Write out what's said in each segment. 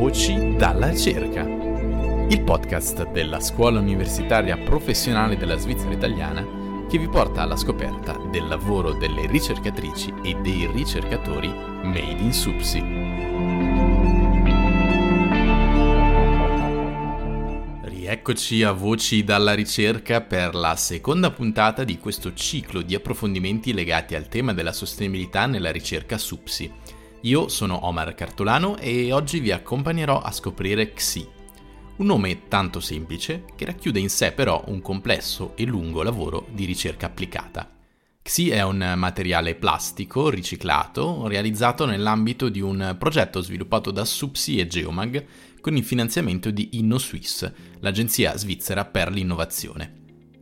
Voci dalla ricerca, il podcast della Scuola Universitaria Professionale della Svizzera Italiana che vi porta alla scoperta del lavoro delle ricercatrici e dei ricercatori made in Supsi. Rieccoci a Voci dalla ricerca per la seconda puntata di questo ciclo di approfondimenti legati al tema della sostenibilità nella ricerca Supsi. Io sono Omar Cartolano e oggi vi accompagnerò a scoprire XI, un nome tanto semplice che racchiude in sé però un complesso e lungo lavoro di ricerca applicata. XI è un materiale plastico riciclato realizzato nell'ambito di un progetto sviluppato da Supsi e Geomag con il finanziamento di InnoSwiss, l'agenzia svizzera per l'innovazione.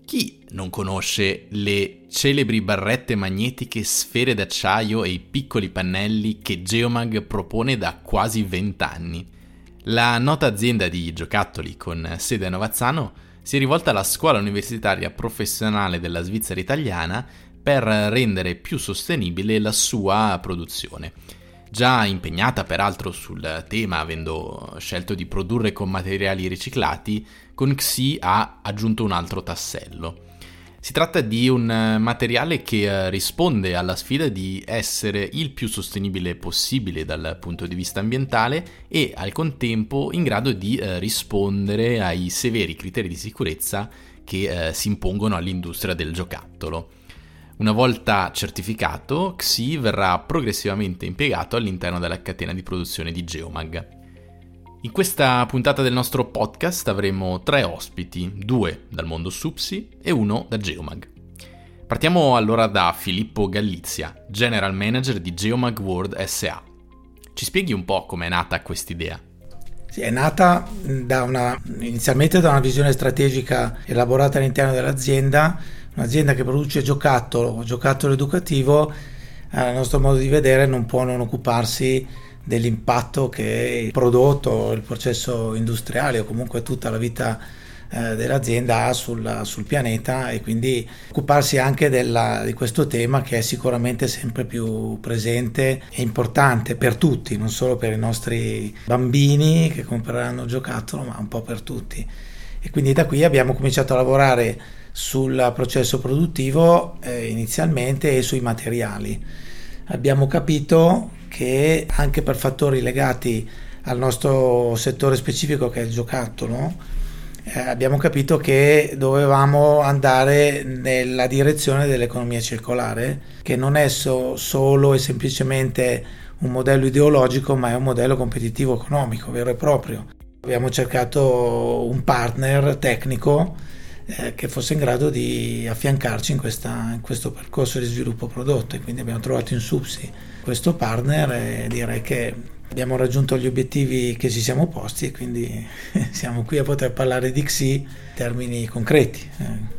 Chi non conosce le celebri barrette magnetiche, sfere d'acciaio e i piccoli pannelli che Geomag propone da quasi vent'anni? La nota azienda di giocattoli con sede a Novazzano si è rivolta alla scuola universitaria professionale della Svizzera italiana per rendere più sostenibile la sua produzione già impegnata peraltro sul tema avendo scelto di produrre con materiali riciclati, con Xi ha aggiunto un altro tassello. Si tratta di un materiale che eh, risponde alla sfida di essere il più sostenibile possibile dal punto di vista ambientale e al contempo in grado di eh, rispondere ai severi criteri di sicurezza che eh, si impongono all'industria del giocattolo. Una volta certificato, Xi verrà progressivamente impiegato all'interno della catena di produzione di Geomag. In questa puntata del nostro podcast avremo tre ospiti, due dal mondo Supsi e uno da Geomag. Partiamo allora da Filippo Gallizia, General Manager di Geomag World SA. Ci spieghi un po' come è nata quest'idea? Sì, è nata da una, inizialmente da una visione strategica elaborata all'interno dell'azienda un'azienda che produce giocattolo, giocattolo educativo, a nostro modo di vedere non può non occuparsi dell'impatto che il prodotto, il processo industriale o comunque tutta la vita eh, dell'azienda ha sul, sul, pianeta e quindi occuparsi anche della, di questo tema che è sicuramente sempre più presente e importante per tutti, non solo per i nostri bambini che compreranno giocattolo, ma un po' per tutti. E quindi da qui abbiamo cominciato a lavorare sul processo produttivo eh, inizialmente e sui materiali. Abbiamo capito che anche per fattori legati al nostro settore specifico che è il giocattolo, eh, abbiamo capito che dovevamo andare nella direzione dell'economia circolare, che non è so, solo e semplicemente un modello ideologico, ma è un modello competitivo economico vero e proprio. Abbiamo cercato un partner tecnico eh, che fosse in grado di affiancarci in, questa, in, questo percorso di sviluppo prodotto e quindi abbiamo trovato in Subsi questo partner e direi che abbiamo raggiunto gli obiettivi che ci siamo posti e quindi siamo qui a poter parlare di XI in termini concreti.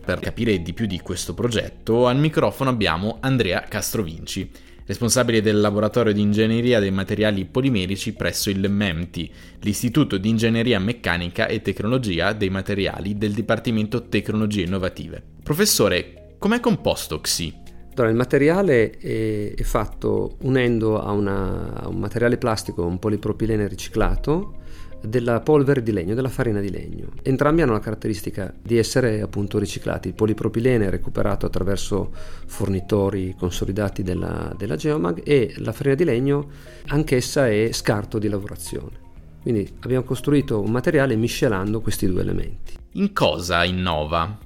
Per capire di più di questo progetto al microfono abbiamo Andrea Castrovinci responsabile del laboratorio di ingegneria dei materiali polimerici presso il MEMTI, l'Istituto di Ingegneria Meccanica e Tecnologia dei Materiali del Dipartimento Tecnologie Innovative. Professore, com'è composto XI? Allora, il materiale è, è fatto unendo a, una, a un materiale plastico, un polipropilene riciclato, della polvere di legno, della farina di legno. Entrambi hanno la caratteristica di essere appunto riciclati. Il polipropilene è recuperato attraverso fornitori consolidati della, della Geomag e la farina di legno anch'essa è scarto di lavorazione. Quindi abbiamo costruito un materiale miscelando questi due elementi. In cosa innova?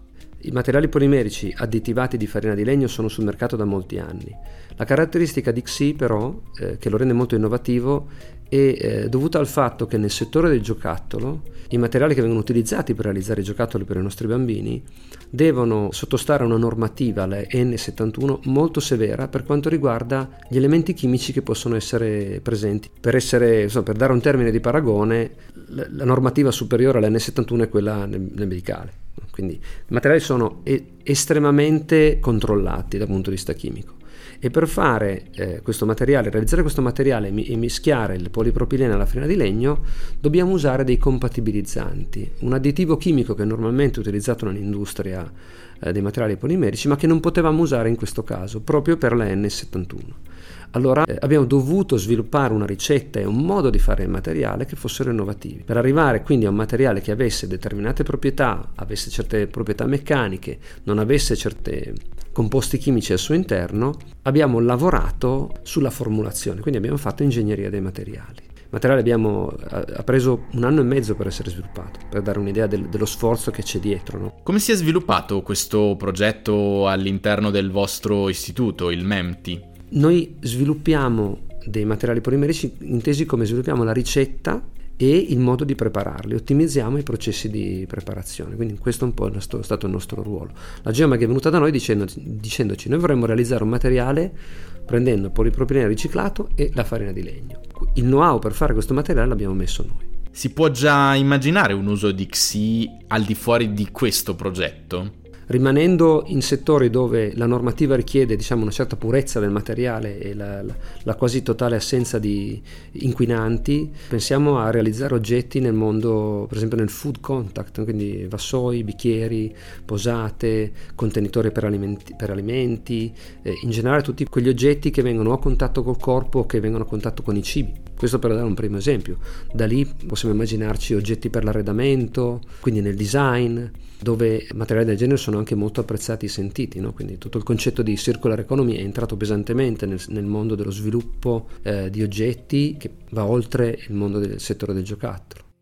I materiali polimerici additivati di farina di legno sono sul mercato da molti anni. La caratteristica di XI però, eh, che lo rende molto innovativo, è eh, dovuta al fatto che nel settore del giocattolo i materiali che vengono utilizzati per realizzare i giocattoli per i nostri bambini devono sottostare a una normativa, la N71, molto severa per quanto riguarda gli elementi chimici che possono essere presenti. Per, essere, insomma, per dare un termine di paragone, la, normativa superiore alla N71 è quella nel, medicale. Quindi i materiali sono estremamente controllati dal punto di vista chimico. E per fare eh, questo materiale, realizzare questo materiale e mischiare il polipropilene alla farina di legno, dobbiamo usare dei compatibilizzanti, un additivo chimico che è normalmente utilizzato nell'industria eh, dei materiali polimerici, ma che non potevamo usare in questo caso, proprio per la N71. Allora eh, abbiamo dovuto sviluppare una ricetta e un modo di fare il materiale che fossero innovativi. Per arrivare quindi a un materiale che avesse determinate proprietà, avesse certe proprietà meccaniche, non avesse certe composti chimici al suo interno, abbiamo lavorato sulla formulazione, quindi abbiamo fatto ingegneria dei materiali. Il materiale abbiamo, ha preso un anno e mezzo per essere sviluppato, per dare un'idea del, dello sforzo che c'è dietro. No? Come si è sviluppato questo progetto all'interno del vostro istituto, il MEMTI? Noi sviluppiamo dei materiali polimerici intesi come sviluppiamo la ricetta e il modo di prepararli, ottimizziamo i processi di preparazione, quindi questo è un po' è stato il nostro ruolo. La Geomag è venuta da noi dicendo, dicendoci noi vorremmo realizzare un materiale prendendo polipropilene riciclato e la farina di legno. Il know-how per fare questo materiale l'abbiamo messo noi. Si può già immaginare un uso di XI al di fuori di questo progetto? Rimanendo in settori dove la normativa richiede diciamo, una certa purezza del materiale e la, la, la, quasi totale assenza di inquinanti, pensiamo a realizzare oggetti nel mondo, per esempio nel food contact, quindi vassoi, bicchieri, posate, contenitori per alimenti, per alimenti eh, in generale tutti quegli oggetti che vengono a contatto col corpo o che vengono a contatto con i cibi. Questo per dare un primo esempio. Da lì possiamo immaginarci oggetti per l'arredamento, quindi nel design, dove materiali del genere sono anche molto apprezzati e sentiti. No? Quindi tutto il concetto di circular economy è entrato pesantemente nel, nel mondo dello sviluppo eh, di oggetti che va oltre il mondo del settore del giocattolo.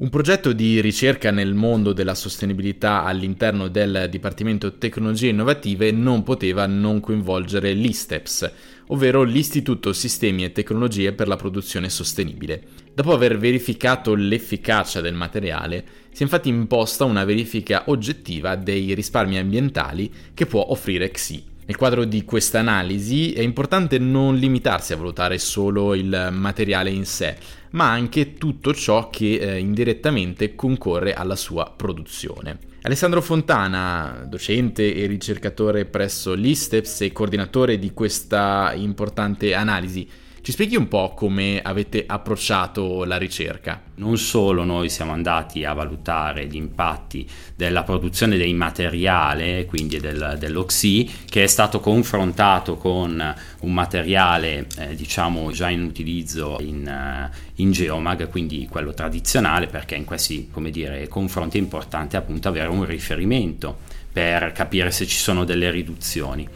Un progetto di ricerca nel mondo della sostenibilità all'interno del Dipartimento Tecnologie Innovative non poteva non coinvolgere l'ISTEPS, ovvero l'Istituto Sistemi e Tecnologie per la Produzione Sostenibile. Dopo aver verificato l'efficacia del materiale, si è infatti imposta una verifica oggettiva dei risparmi ambientali che può offrire XI. Nel quadro di questa analisi è importante non limitarsi a valutare solo il materiale in sé, ma anche tutto ciò che eh, indirettamente concorre alla sua produzione. Alessandro Fontana, docente e ricercatore presso l'ISTEPS e coordinatore di questa importante analisi, ci spieghi un po' come avete approcciato la ricerca? Non solo noi siamo andati a valutare gli impatti della produzione dei materiali, quindi del, dell'Oxy, che è stato confrontato con un materiale eh, diciamo già in utilizzo in, uh, in, Geomag, quindi quello tradizionale, perché in questi dire, confronti è importante appunto avere un riferimento per capire se ci sono delle riduzioni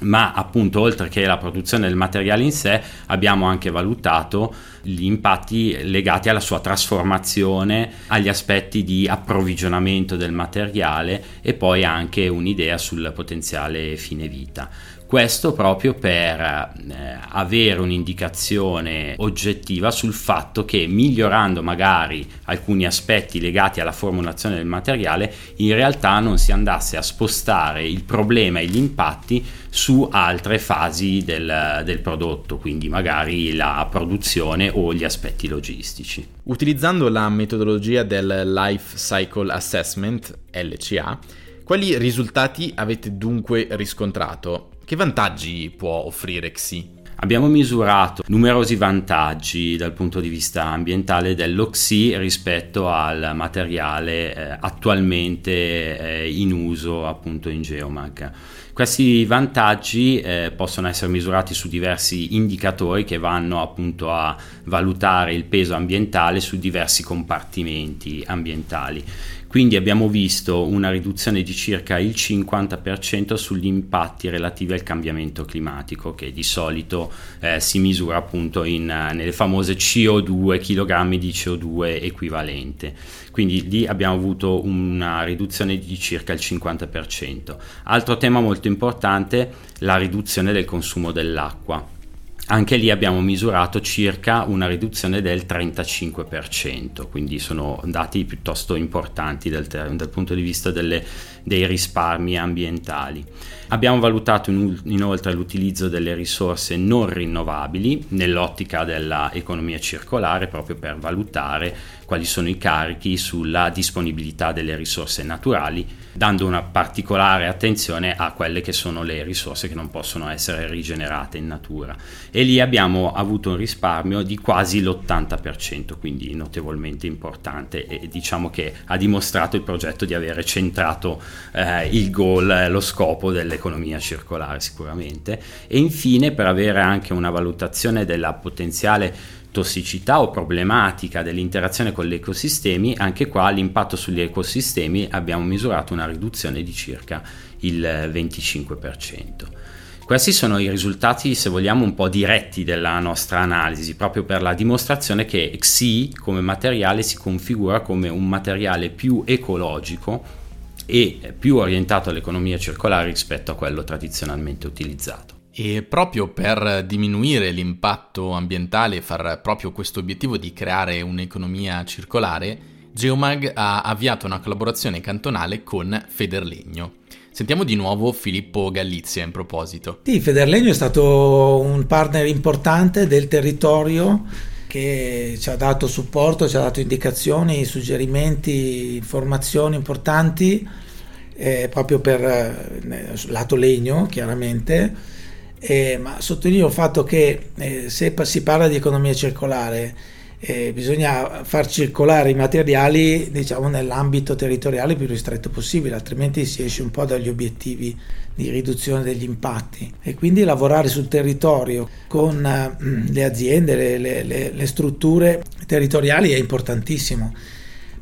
ma appunto oltre che la produzione del materiale in sé abbiamo anche valutato gli impatti legati alla sua trasformazione, agli aspetti di approvvigionamento del materiale e poi anche un'idea sul potenziale fine vita. Questo proprio per eh, avere un'indicazione oggettiva sul fatto che migliorando magari alcuni aspetti legati alla formulazione del materiale, in realtà non si andasse a spostare il problema e gli impatti su altre fasi del, del prodotto, quindi magari la produzione o gli aspetti logistici. Utilizzando la metodologia del Life Cycle Assessment, LCA, quali risultati avete dunque riscontrato? Che vantaggi può offrire XI? Abbiamo misurato numerosi vantaggi dal punto di vista ambientale dell'Oxy rispetto al materiale eh, attualmente eh, in uso appunto in Geomag. Questi vantaggi eh, possono essere misurati su diversi indicatori che vanno appunto a valutare il peso ambientale su diversi compartimenti ambientali. Quindi abbiamo visto una riduzione di circa il 50% sugli impatti relativi al cambiamento climatico, che di solito eh, si misura appunto in, nelle famose CO2, chilogrammi di CO2 equivalente. Quindi lì abbiamo avuto una riduzione di circa il 50%. Altro tema molto importante, la riduzione del consumo dell'acqua anche lì abbiamo misurato circa una riduzione del 35%, quindi sono dati piuttosto importanti dal, dal punto di vista delle, dei risparmi ambientali. Abbiamo valutato in, inoltre l'utilizzo delle risorse non rinnovabili nell'ottica dell'economia circolare proprio per valutare quali sono i carichi sulla disponibilità delle risorse naturali, dando una particolare attenzione a quelle che sono le risorse che non possono essere rigenerate in natura e lì abbiamo avuto un risparmio di quasi l'80%, quindi notevolmente importante e diciamo che ha dimostrato il progetto di avere centrato eh, il goal, lo scopo dell'economia circolare sicuramente e infine per avere anche una valutazione della potenziale tossicità o problematica dell'interazione con gli ecosistemi, anche qua l'impatto sugli ecosistemi abbiamo misurato una riduzione di circa il 25%. Questi sono i risultati, se vogliamo, un po' diretti della nostra analisi, proprio per la dimostrazione che XI come materiale si configura come un materiale più ecologico e più orientato all'economia circolare rispetto a quello tradizionalmente utilizzato. E proprio per diminuire l'impatto ambientale e far proprio questo obiettivo di creare un'economia circolare, Geomag ha avviato una collaborazione cantonale con Federlegno. Sentiamo di nuovo Filippo Galizia in proposito. Sì, Federlegno è stato un partner importante del territorio che ci ha dato supporto, ci ha dato indicazioni, suggerimenti, informazioni importanti eh, proprio per eh, lato legno chiaramente eh, ma sottolineo il fatto che eh, se si parla di economia circolare eh, bisogna far circolare i materiali diciamo, nell'ambito territoriale più ristretto possibile, altrimenti si esce un po' dagli obiettivi di riduzione degli impatti. E quindi lavorare sul territorio con eh, le aziende, le, le, le strutture territoriali è importantissimo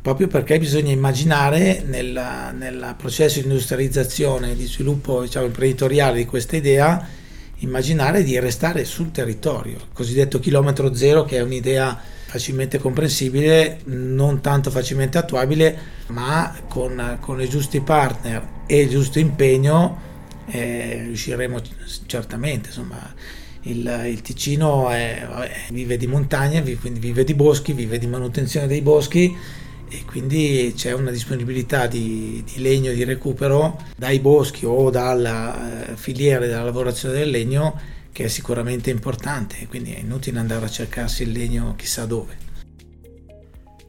proprio perché bisogna immaginare nel processo di industrializzazione, di sviluppo diciamo, imprenditoriale di questa idea immaginare di restare sul territorio, il cosiddetto chilometro zero che è un'idea facilmente comprensibile, non tanto facilmente attuabile, ma con, con i giusti partner e il giusto impegno eh, riusciremo certamente. Insomma, il, il Ticino è, vive di montagne, quindi vive di boschi, vive di manutenzione dei boschi e quindi c'è una disponibilità di, di legno di recupero dai boschi o dalla eh, filiera della lavorazione del legno che è sicuramente importante, quindi è inutile andare a cercarsi il legno chissà dove.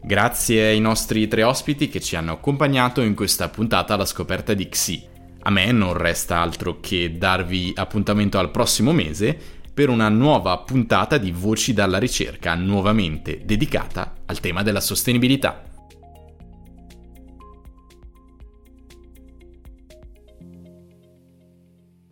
Grazie ai nostri tre ospiti che ci hanno accompagnato in questa puntata alla scoperta di Xi. A me non resta altro che darvi appuntamento al prossimo mese per una nuova puntata di Voci dalla ricerca, nuovamente dedicata al tema della sostenibilità.